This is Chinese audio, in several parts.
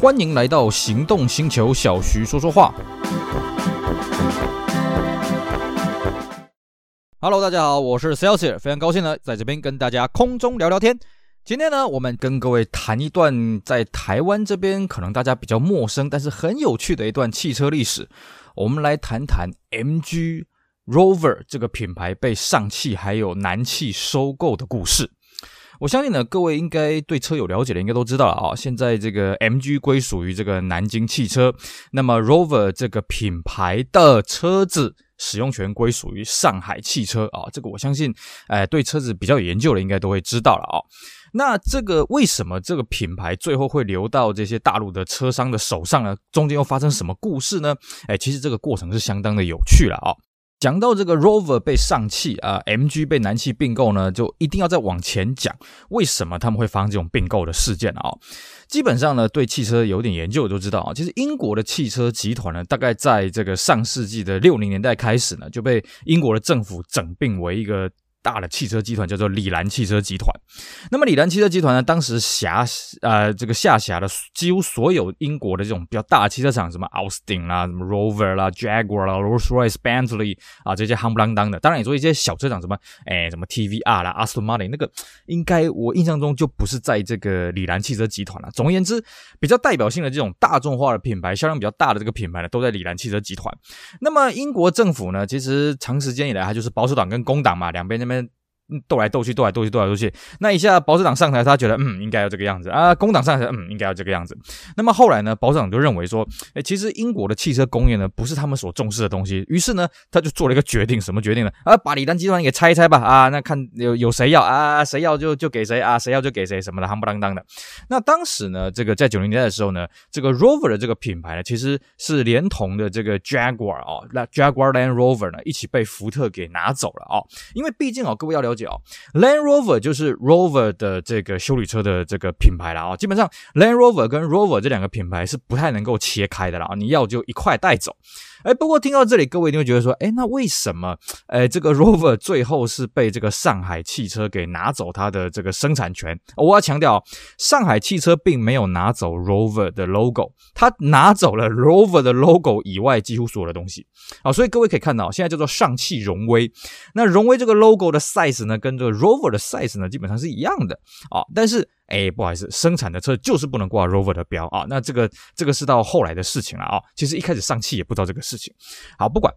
欢迎来到行动星球，小徐说说话。Hello，大家好，我是 Celsius，非常高兴呢，在这边跟大家空中聊聊天。今天呢，我们跟各位谈一段在台湾这边可能大家比较陌生，但是很有趣的一段汽车历史。我们来谈谈 MG Rover 这个品牌被上汽还有南汽收购的故事。我相信呢，各位应该对车有了解的，应该都知道了啊。现在这个 MG 归属于这个南京汽车，那么 Rover 这个品牌的车子使用权归属于上海汽车啊。这个我相信，哎，对车子比较有研究的，应该都会知道了啊。那这个为什么这个品牌最后会流到这些大陆的车商的手上呢？中间又发生什么故事呢？哎，其实这个过程是相当的有趣了啊。讲到这个 Rover 被上汽啊，MG 被南汽并购呢，就一定要再往前讲，为什么他们会发生这种并购的事件啊？基本上呢，对汽车有点研究都知道啊，其实英国的汽车集团呢，大概在这个上世纪的六零年代开始呢，就被英国的政府整并为一个。大的汽车集团叫做里兰汽车集团。那么李兰汽车集团呢，当时辖呃这个下辖的几乎所有英国的这种比较大的汽车厂，什么奥斯汀啦、什么 Rover 啦、Jaguar 啦、Rolls-Royce、Bentley 啊这些夯不啷当的。当然也说一些小车厂，什么哎什么 TVR 啦、Aston Martin 那个，应该我印象中就不是在这个李兰汽车集团了。总而言之，比较代表性的这种大众化的品牌，销量比较大的这个品牌呢，都在李兰汽车集团。那么英国政府呢，其实长时间以来，它就是保守党跟工党嘛，两边。那边斗来斗去，斗来斗去，斗来斗去。那一下保守党上台，他觉得嗯应该要这个样子啊；工党上台，嗯应该要这个样子。那么后来呢，保守党就认为说，哎，其实英国的汽车工业呢不是他们所重视的东西。于是呢，他就做了一个决定，什么决定呢？啊，把李丹集团给拆一拆吧啊，那看有有谁要啊，谁要就就给谁啊，谁要就给谁什么的，夯不啷当的。那当时呢，这个在九零年代的时候呢，这个 Rover 的这个品牌呢，其实是连同的这个 Jaguar 啊，那 Jaguar Land Rover 呢一起被福特给拿走了啊，因为毕竟啊，各位要了解。Land Rover 就是 Rover 的这个修理车的这个品牌了啊，基本上 Land Rover 跟 Rover 这两个品牌是不太能够切开的了啊，你要就一块带走。哎，不过听到这里，各位一定会觉得说，哎，那为什么，哎，这个 Rover 最后是被这个上海汽车给拿走它的这个生产权？我要强调，上海汽车并没有拿走 Rover 的 logo，它拿走了 Rover 的 logo 以外几乎所有的东西。啊，所以各位可以看到，现在叫做上汽荣威。那荣威这个 logo 的 size 呢，跟这个 Rover 的 size 呢，基本上是一样的啊，但是。哎，不好意思，生产的车就是不能挂 Rover 的标啊。那这个这个是到后来的事情了啊。其实一开始上汽也不知道这个事情。好，不管。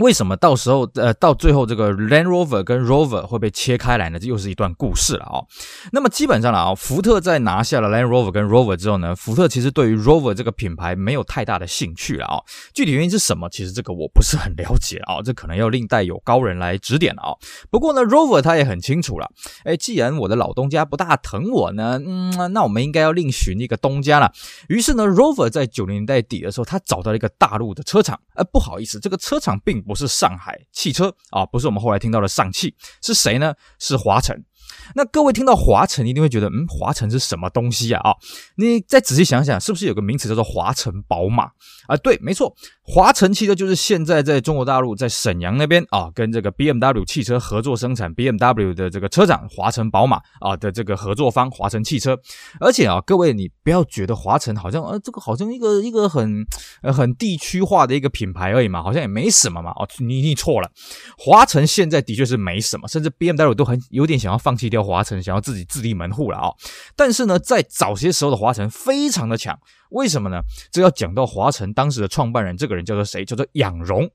为什么到时候呃到最后这个 Land Rover 跟 Rover 会被切开来呢？这又是一段故事了啊、哦。那么基本上了啊，福特在拿下了 Land Rover 跟 Rover 之后呢，福特其实对于 Rover 这个品牌没有太大的兴趣了啊、哦。具体原因是什么？其实这个我不是很了解啊、哦，这可能要另带有高人来指点了啊、哦。不过呢，Rover 他也很清楚了，哎，既然我的老东家不大疼我呢，嗯，那我们应该要另寻一个东家了。于是呢，Rover 在九零年代底的时候，他找到了一个大陆的车厂。呃，不好意思，这个车厂并不是上海汽车啊，不是我们后来听到的上汽，是谁呢？是华晨。那各位听到华晨一定会觉得，嗯，华晨是什么东西啊？啊，你再仔细想想，是不是有个名词叫做华晨宝马啊？对，没错，华晨汽车就是现在在中国大陆在沈阳那边啊，跟这个 BMW 汽车合作生产 BMW 的这个车长华晨宝马啊的这个合作方华晨汽车。而且啊，各位你不要觉得华晨好像呃这个好像一个一个很呃很地区化的一个品牌而已嘛，好像也没什么嘛。哦，你你错了，华晨现在的确是没什么，甚至 BMW 都很有点想要放弃掉。华晨想要自己自立门户了啊、但是呢，在早些时候的华晨非常的强，为什么呢？这要讲到华晨当时的创办人，这个人叫做谁？叫做杨荣。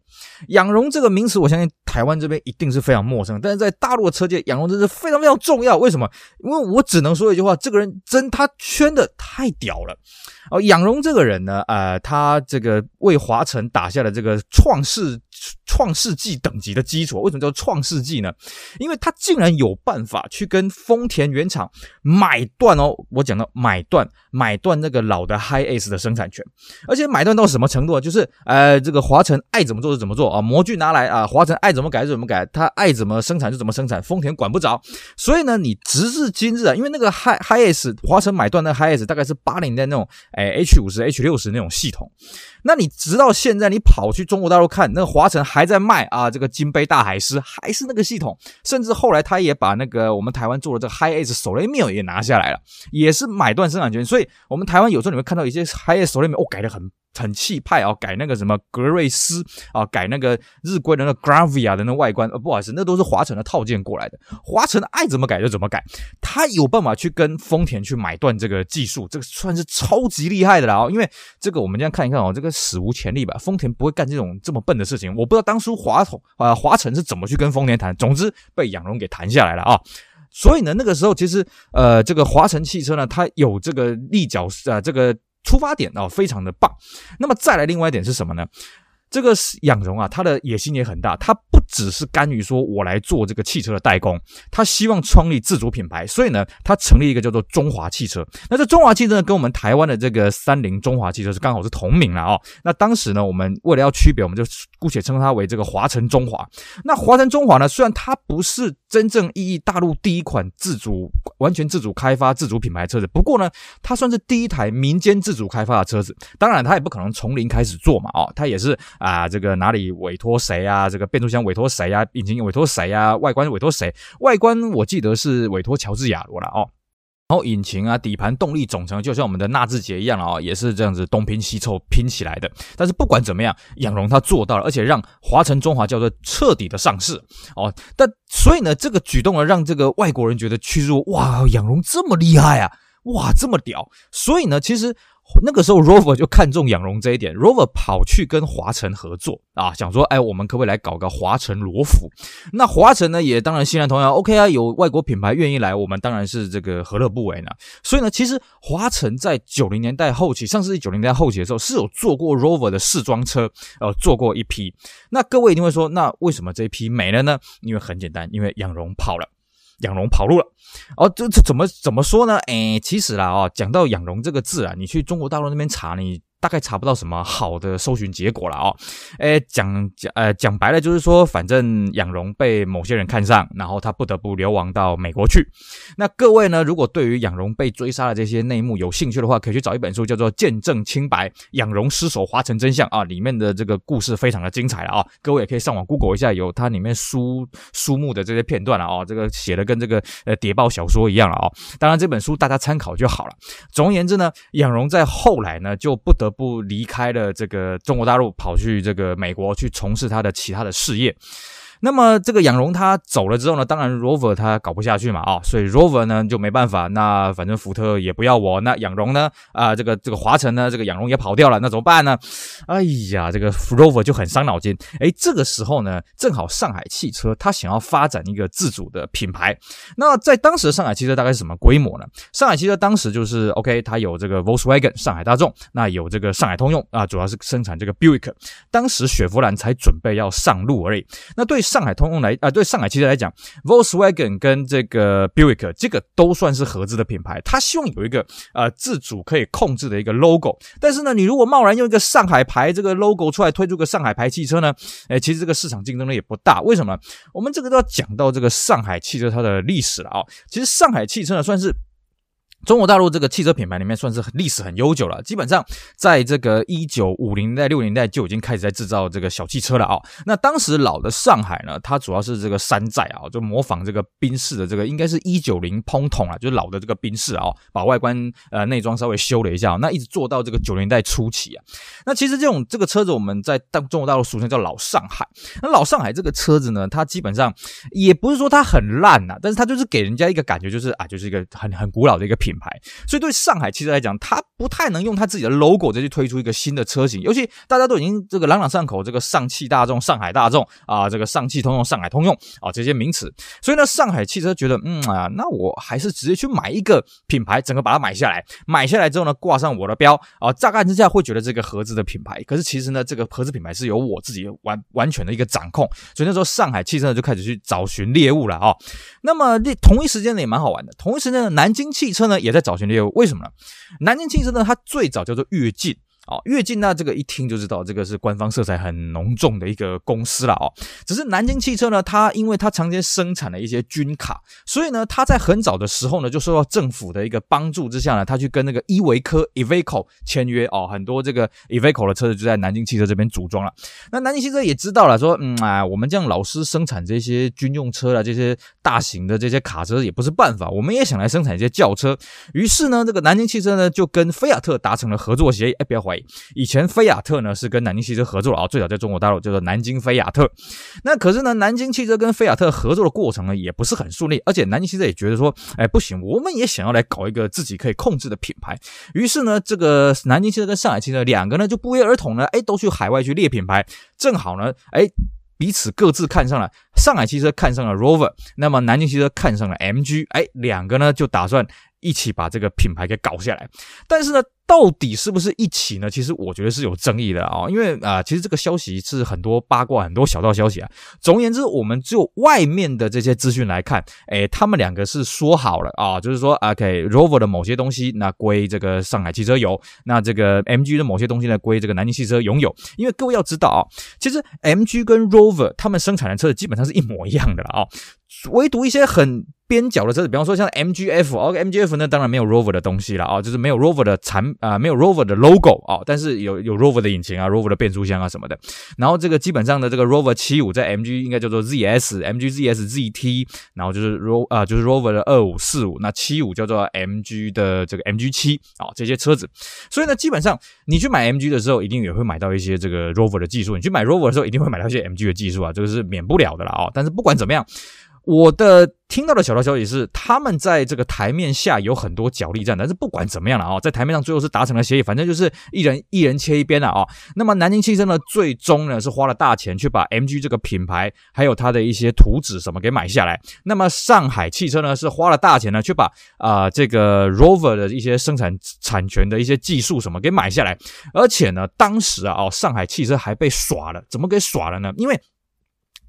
杨荣这个名词，我相信台湾这边一定是非常陌生，但是在大陆的车界，杨荣真是非常非常重要。为什么？因为我只能说一句话，这个人真他圈的太屌了。哦，杨荣这个人呢，呃，他这个为华晨打下了这个创世创世纪等级的基础。为什么叫创世纪呢？因为他竟然有办法去跟丰田原厂买断哦，我讲到买断买断那个老的 HiAce 的生产权，而且买断到什么程度啊？就是呃，这个华晨爱怎么做就怎么做啊，模具拿来啊，华晨爱怎么改就怎么改，他爱怎么生产就怎么生产，丰田管不着。所以呢，你直至今日啊，因为那个 Hi HiAce 华晨买断那 HiAce 大概是八零年代那种。哎，H 五十、H 六十那种系统，那你直到现在，你跑去中国大陆看那个华晨还在卖啊，这个金杯大海狮还是那个系统，甚至后来他也把那个我们台湾做的这个 HiAce 手雷缪也拿下来了，也是买断生产权，所以我们台湾有时候你会看到一些 HiAce 手雷缪哦改的很。很气派哦，改那个什么格瑞斯啊，改那个日规的那个 Gravia 的那外观，呃，不好意思，那都是华晨的套件过来的。华晨爱怎么改就怎么改，他有办法去跟丰田去买断这个技术，这个算是超级厉害的了哦。因为这个我们这样看一看哦，这个史无前例吧，丰田不会干这种这么笨的事情。我不知道当初华统啊华晨是怎么去跟丰田谈，总之被仰荣给谈下来了啊。所以呢，那个时候其实呃，这个华晨汽车呢，它有这个立脚啊，这个。出发点啊，非常的棒。那么再来另外一点是什么呢？这个养荣啊，他的野心也很大，他只是甘于说我来做这个汽车的代工，他希望创立自主品牌，所以呢，他成立一个叫做中华汽车。那这中华汽车呢，跟我们台湾的这个三菱中华汽车是刚好是同名了哦。那当时呢，我们为了要区别，我们就姑且称它为这个华晨中华。那华晨中华呢，虽然它不是真正意义大陆第一款自主、完全自主开发自主品牌车子，不过呢，它算是第一台民间自主开发的车子。当然，它也不可能从零开始做嘛，哦，它也是。啊，这个哪里委托谁啊？这个变速箱委托谁啊？引擎委托谁啊？外观委托谁？外观我记得是委托乔治亚罗了哦。然后引擎啊、底盘、动力总成，就像我们的纳智捷一样啊、也是这样子东拼西凑拼起来的。但是不管怎么样，仰融他做到了，而且让华晨中华叫做彻底的上市哦。但所以呢，这个举动呢，让这个外国人觉得屈辱，哇，仰融这么厉害啊，哇，这么屌。所以呢，其实。那个时候，Rover 就看中仰荣这一点，Rover 跑去跟华晨合作啊，想说，哎，我们可不可以来搞个华晨罗孚？那华晨呢，也当然欣然同样，OK 啊，有外国品牌愿意来，我们当然是这个何乐不为呢？所以呢，其实华晨在九零年代后期，上世纪九零年代后期的时候，是有做过 Rover 的试装车，呃，做过一批。那各位一定会说，那为什么这一批没了呢？因为很简单，因为仰荣跑了。养龙跑路了，哦，这这怎么怎么说呢？哎，其实啦，哦，讲到养龙这个字啊，你去中国大陆那边查你。大概查不到什么好的搜寻结果了哦，诶，讲讲呃讲白了就是说，反正仰荣被某些人看上，然后他不得不流亡到美国去。那各位呢，如果对于仰荣被追杀的这些内幕有兴趣的话，可以去找一本书，叫做《见证清白：仰荣失手华城真相》啊，里面的这个故事非常的精彩了啊。各位也可以上网 Google 一下，有它里面书书目的这些片段了啊，这个写的跟这个呃谍报小说一样了啊。当然这本书大家参考就好了。总而言之呢，仰荣在后来呢就不得。不离开了这个中国大陆，跑去这个美国去从事他的其他的事业。那么这个仰荣他走了之后呢，当然 Rover 他搞不下去嘛，啊、哦，所以 Rover 呢就没办法，那反正福特也不要我，那仰荣呢，啊、这个这个华晨呢，这个仰荣也跑掉了，那怎么办呢？哎呀，这个 Rover 就很伤脑筋。哎，这个时候呢，正好上海汽车他想要发展一个自主的品牌。那在当时上海汽车大概是什么规模呢？上海汽车当时就是 OK，它有这个 Volkswagen 上海大众，那有这个上海通用啊，主要是生产这个 Buick。当时雪佛兰才准备要上路而已。那对。上海通用来啊，对上海汽车来讲，Volkswagen 跟这个 Buick 这个都算是合资的品牌。他希望有一个呃自主可以控制的一个 logo。但是呢，你如果贸然用一个上海牌这个 logo 出来推出个上海牌汽车呢，诶，其实这个市场竞争力也不大。为什么？我们这个都要讲到这个上海汽车它的历史了啊。其实上海汽车呢，算是。中国大陆这个汽车品牌里面算是历史很悠久了，基本上在这个一九五零代、六零代就已经开始在制造这个小汽车了啊。那当时老的上海呢，它主要是这个山寨啊，就模仿这个宾士的这个，应该是一九零风统啊，就是老的这个宾士啊，把外观呃内装稍微修了一下，那一直做到这个九零年代初期啊。那其实这种这个车子我们在大中国大陆俗称叫老上海。那老上海这个车子呢，它基本上也不是说它很烂呐，但是它就是给人家一个感觉，就是啊，就是一个很很古老的一个品牌。牌，所以对上海汽车来讲，它不太能用它自己的 logo 再去推出一个新的车型，尤其大家都已经这个朗朗上口，这个上汽大众、上海大众啊，这个上汽通用、上海通用啊这些名词，所以呢，上海汽车觉得，嗯啊，那我还是直接去买一个品牌，整个把它买下来，买下来之后呢，挂上我的标啊，乍看之下会觉得这个合资的品牌，可是其实呢，这个合资品牌是由我自己完完全的一个掌控，所以那时候上海汽车呢就开始去找寻猎物了啊。那么同一时间呢也蛮好玩的，同一时间呢，南京汽车呢。也在找寻猎物，为什么呢？南京汽车呢，它最早叫做跃进哦，跃进那这个一听就知道，这个是官方色彩很浓重的一个公司了哦。只是南京汽车呢，它因为它长期生产了一些军卡，所以呢，它在很早的时候呢，就受到政府的一个帮助之下呢，它去跟那个依维柯 Iveco 签约哦，很多这个 Iveco 的车子就在南京汽车这边组装了。那南京汽车也知道了，说嗯啊，我们这样老是生产这些军用车啊，这些大型的这些卡车也不是办法，我们也想来生产一些轿车。于是呢，这个南京汽车呢就跟菲亚特达成了合作协议。哎，不要怀疑。以前菲亚特呢是跟南京汽车合作了啊，最早在中国大陆叫做南京菲亚特。那可是呢，南京汽车跟菲亚特合作的过程呢也不是很顺利，而且南京汽车也觉得说，哎，不行，我们也想要来搞一个自己可以控制的品牌。于是呢，这个南京汽车跟上海汽车两个呢就不约而同呢，哎，都去海外去列品牌，正好呢，哎，彼此各自看上了，上海汽车看上了 Rover，那么南京汽车看上了 MG，哎，两个呢就打算一起把这个品牌给搞下来，但是呢。到底是不是一起呢？其实我觉得是有争议的啊，因为啊、其实这个消息是很多八卦、很多小道消息啊。总而言之，我们就外面的这些资讯来看，诶，他们两个是说好了啊，就是说，OK，Rover 的某些东西那归这个上海汽车有，那这个 MG 的某些东西呢归这个南京汽车拥有。因为各位要知道啊，其实 MG 跟 Rover 他们生产的车子基本上是一模一样的了啊，唯独一些很。边角的车子，比方说像 MGF，哦，MGF 呢，当然没有 Rover 的东西了啊，就是没有 Rover 的产啊、没有 Rover 的 logo 啊，但是有有 Rover 的引擎啊，Rover 的变速箱啊什么的。然后这个基本上的这个 Rover 七五在 MG 应该叫做 ZS，MG ZS ZT，然后就是 Ro 啊，就是 Rover 的二五四五，那七五叫做 MG 的这个 MG 七啊，这些车子。所以呢，基本上你去买 MG 的时候，一定也会买到一些这个 Rover 的技术；你去买 Rover 的时候，一定会买到一些 MG 的技术啊，这个是免不了的了啊。但是不管怎么样。我的听到的小道消息是，他们在这个台面下有很多角力战，但是不管怎么样了啊，在台面上最后是达成了协议，反正就是一人一人切一边了啊。那么南京汽车呢，最终呢是花了大钱去把 MG 这个品牌还有它的一些图纸什么给买下来。那么上海汽车呢是花了大钱呢去把啊、这个 Rover 的一些生产产权的一些技术什么给买下来，而且呢当时啊哦上海汽车还被耍了，怎么给耍了呢？因为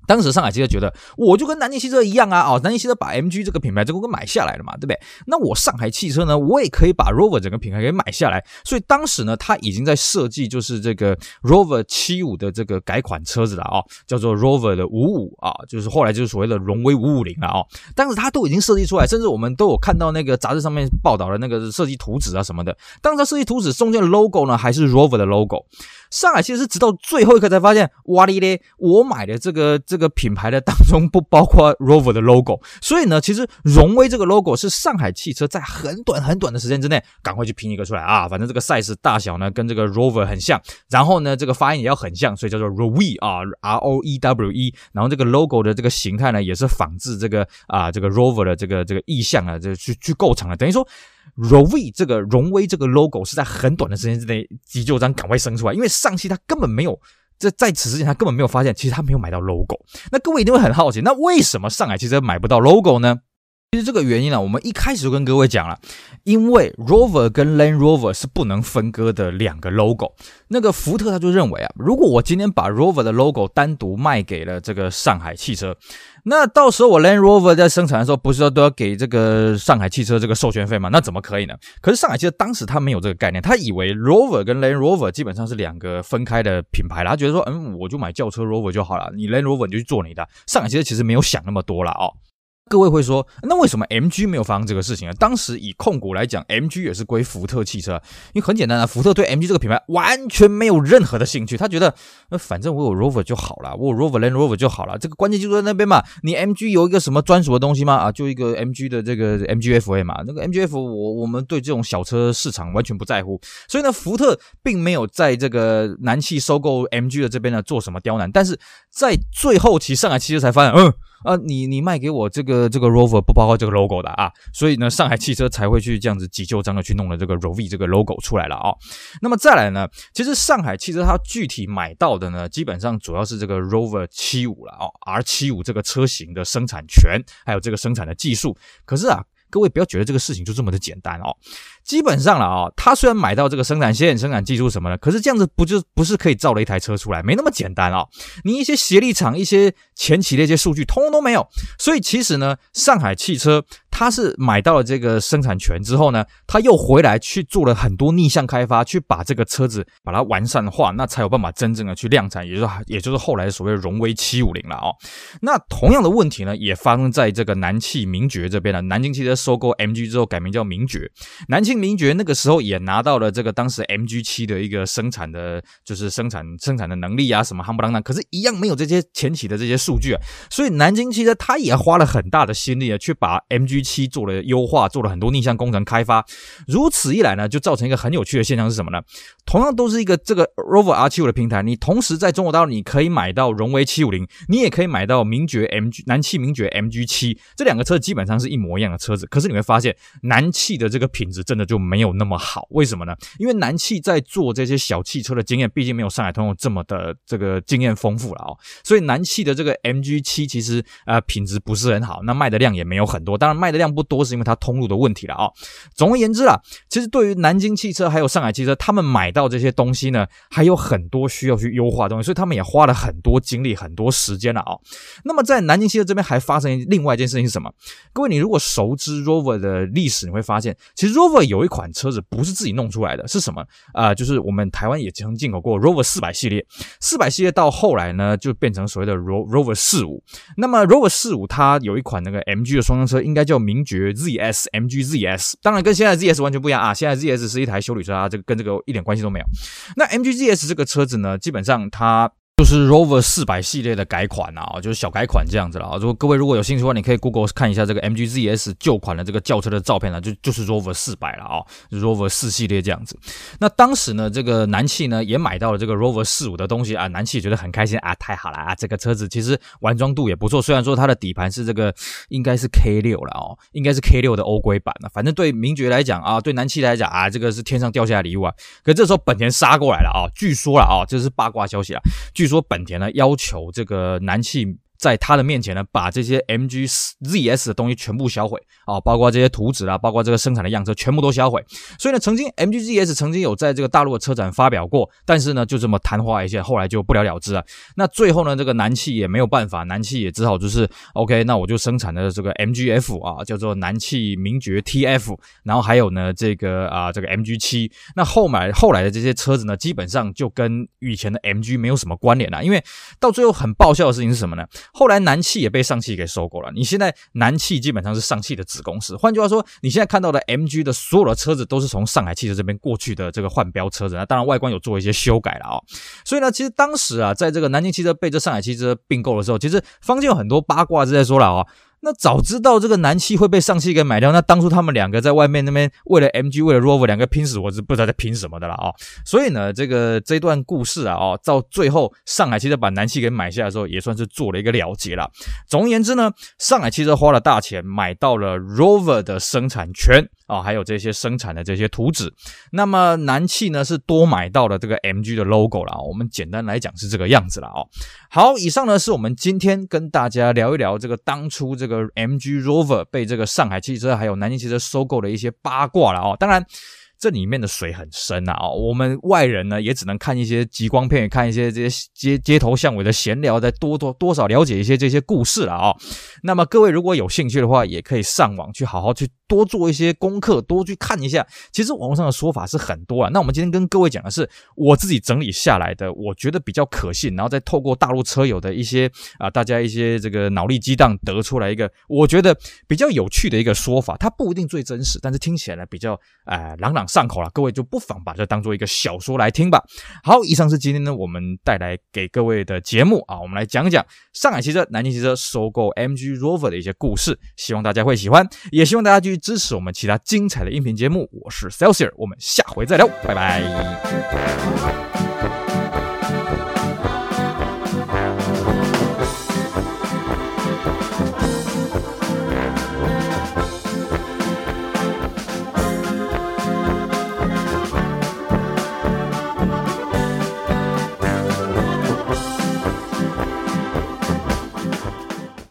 当时上海汽车觉得，我就跟南京汽车一样啊，哦，南京汽车把 MG 这个品牌这个给买下来了嘛，对不对？那我上海汽车呢，我也可以把 Rover 整个品牌给买下来。所以当时呢，他已经在设计就是这个 Rover 七五的这个改款车子了啊，叫做 Rover 的五五啊，就是后来就是所谓的荣威五五零了啊。当时他都已经设计出来，甚至我们都有看到那个杂志上面报道的那个设计图纸啊什么的。当时设计图纸中间的 logo 呢，还是 Rover 的 logo。上海其实是直到最后一刻才发现，哇哩咧，我买的这个这个品牌的当中不包括 Rover 的 logo，所以呢，其实荣威这个 logo 是上海汽车在很短很短的时间之内赶快去拼一个出来啊，反正这个 size 大小呢跟这个 Rover 很像，然后呢这个发音也要很像，所以叫做 Rowe 啊，R O E W E，然后这个 logo 的这个形态呢也是仿制这个啊这个 Rover 的这个这个意象啊，这去去构成了，等于说。Rovi 这个荣威这个 logo 是在很短的时间之内急救章赶快生出来，因为上汽他根本没有在在此之前他根本没有发现，其实他没有买到 logo。那各位一定会很好奇，那为什么上海汽车买不到 logo 呢？其实这个原因呢，我们一开始就跟各位讲了，因为 Rover 跟 Land Rover 是不能分割的两个 logo。那个福特他就认为啊，如果我今天把 Rover 的 logo 单独卖给了这个上海汽车，那到时候我 Land Rover 在生产的时候，不是说都要给这个上海汽车这个授权费吗？那怎么可以呢？可是上海汽车当时他没有这个概念，他以为 Rover 跟 Land Rover 基本上是两个分开的品牌了，他觉得说，嗯，我就买轿车 Rover 就好了，你 Land Rover 就去做你的。上海汽车其实没有想那么多了哦。各位会说，那为什么 MG 没有发生这个事情啊？当时以控股来讲，MG 也是归福特汽车，因为很简单啊，福特对 MG 这个品牌完全没有任何的兴趣，他觉得，那反正我有 Rover 就好了，我有 Rover 跟 Rover 就好了，这个关键就在那边嘛。你 MG 有一个什么专属的东西吗？啊，就一个 MG 的这个 MGFA 嘛，那个 MGF 我我们对这种小车市场完全不在乎，所以呢，福特并没有在这个南汽收购 MG 的这边呢做什么刁难，但是在最后期上海汽车才发现，嗯。啊，你你卖给我这个这个 Rover 不包括这个 logo 的啊，所以呢，上海汽车才会去这样子急就章的去弄了这个 Rover 这个 logo 出来了啊。那么再来呢，其实上海汽车它具体买到的呢，基本上主要是这个 Rover 七五了啊，R 七五这个车型的生产权，还有这个生产的技术。可是啊。各位不要觉得这个事情就这么的简单哦。基本上了啊，他虽然买到这个生产线、生产技术什么的，可是这样子不就不是可以造了一台车出来？没那么简单哦。你一些协力厂、一些前期的一些数据，通通都没有。所以其实呢，上海汽车他是买到了这个生产权之后呢，他又回来去做了很多逆向开发，去把这个车子把它完善化，那才有办法真正的去量产，也就是也就是后来所谓荣威七五零了哦。那同样的问题呢，也发生在这个南汽名爵这边了。南京汽车收购 MG 之后，改名叫名爵，南汽。名爵那个时候也拿到了这个当时 MG 七的一个生产的，就是生产生产的能力啊，什么夯不啷当，可是，一样没有这些前期的这些数据啊，所以南京汽车他也花了很大的心力啊，去把 MG 七做了优化，做了很多逆向工程开发。如此一来呢，就造成一个很有趣的现象是什么呢？同样都是一个这个 Rover R75 的平台，你同时在中国大陆你可以买到荣威七五零，你也可以买到名爵 MG 南汽名爵 MG 七，这两个车基本上是一模一样的车子，可是你会发现南汽的这个品质真的。就没有那么好，为什么呢？因为南汽在做这些小汽车的经验，毕竟没有上海通用这么的这个经验丰富了哦。所以南汽的这个 MG 七其实呃品质不是很好，那卖的量也没有很多。当然卖的量不多是因为它通路的问题了哦。总而言之啊，其实对于南京汽车还有上海汽车，他们买到这些东西呢，还有很多需要去优化的东西，所以他们也花了很多精力、很多时间了哦。那么在南京汽车这边还发生另外一件事情是什么？各位，你如果熟知 Rover 的历史，你会发现其实 Rover 有。有一款车子不是自己弄出来的，是什么啊、就是我们台湾也曾进口过 Rover 四百系列，四百系列到后来呢，就变成所谓的 Rover 四五。那么 Rover 四五它有一款那个 MG 的双厢车，应该叫名爵 ZS MG ZS，当然跟现在 ZS 完全不一样啊！现在 ZS 是一台修理车啊，这个跟这个一点关系都没有。那 MG ZS 这个车子呢，基本上它。就是 Rover 四百系列的改款啊，就是小改款这样子了啊。如果各位如果有兴趣的话，你可以 Google 看一下这个 MG ZS 旧款的这个轿车的照片了，就就是 Rover 四百了啊，Rover 四系列这样子。那当时呢，这个南汽呢也买到了这个 Rover 四五的东西啊，南汽觉得很开心啊，太好了啊，这个车子其实完装度也不错，虽然说它的底盘是这个应该是 K 六了哦，应该是 K 六的欧规版了，反正对名爵来讲啊，对南汽来讲啊，这个是天上掉下来的礼物啊。可这时候本田杀过来了啊，据说了啊，这是八卦消息啊，据。据说本田呢要求这个南汽。在他的面前呢，把这些 MG ZS 的东西全部销毁啊，包括这些图纸啊，包括这个生产的样车，全部都销毁。所以呢，曾经 MG ZS 曾经有在这个大陆的车展发表过，但是呢，就这么昙花一现，后来就不了了之了。那最后呢，这个南汽也没有办法，南汽也只好就是 OK，那我就生产的这个 MGF 啊，叫做南汽名爵 TF，然后还有呢这个啊这个 MG 七。那后买后来的这些车子呢，基本上就跟以前的 MG 没有什么关联了，因为到最后很爆笑的事情是什么呢？后来南汽也被上汽给收购了。你现在南汽基本上是上汽的子公司。换句话说，你现在看到的 MG 的所有的车子都是从上海汽车这边过去的这个换标车子。那当然外观有做一些修改了啊、哦。所以呢，其实当时啊，在这个南京汽车被这上海汽车并购的时候，其实坊间有很多八卦是在说了啊、哦。那早知道这个南汽会被上汽给买掉，那当初他们两个在外面那边为了 MG 为了 Rover 两个拼死，我是不知道在拼什么的了啊、哦。所以呢，这个这段故事啊，哦，到最后上海汽车把南汽给买下来的时候，也算是做了一个了结了。总而言之呢，上海汽车花了大钱买到了 Rover 的生产权。啊、哦，还有这些生产的这些图纸，那么南汽呢是多买到了这个 MG 的 logo 了。我们简单来讲是这个样子了哦。好，以上呢是我们今天跟大家聊一聊这个当初这个 MG Rover 被这个上海汽车还有南京汽车收购的一些八卦了哦。当然。这里面的水很深呐啊！我们外人呢也只能看一些极光片，看一些这些街街头巷尾的闲聊，再多多多少了解一些这些故事了啊。那么各位如果有兴趣的话，也可以上网去好好去多做一些功课，多去看一下。其实网络上的说法是很多啊。那我们今天跟各位讲的是我自己整理下来的，我觉得比较可信，然后再透过大陆车友的一些啊，大家一些这个脑力激荡得出来一个我觉得比较有趣的一个说法。它不一定最真实，但是听起来呢比较呃朗上口了，各位就不妨把这当做一个小说来听吧。好，以上是今天呢我们带来给各位的节目啊，我们来讲讲上海汽车、南京汽车收购 MG Rover 的一些故事，希望大家会喜欢，也希望大家继续支持我们其他精彩的音频节目。我是 Celsius，我们下回再聊，拜拜。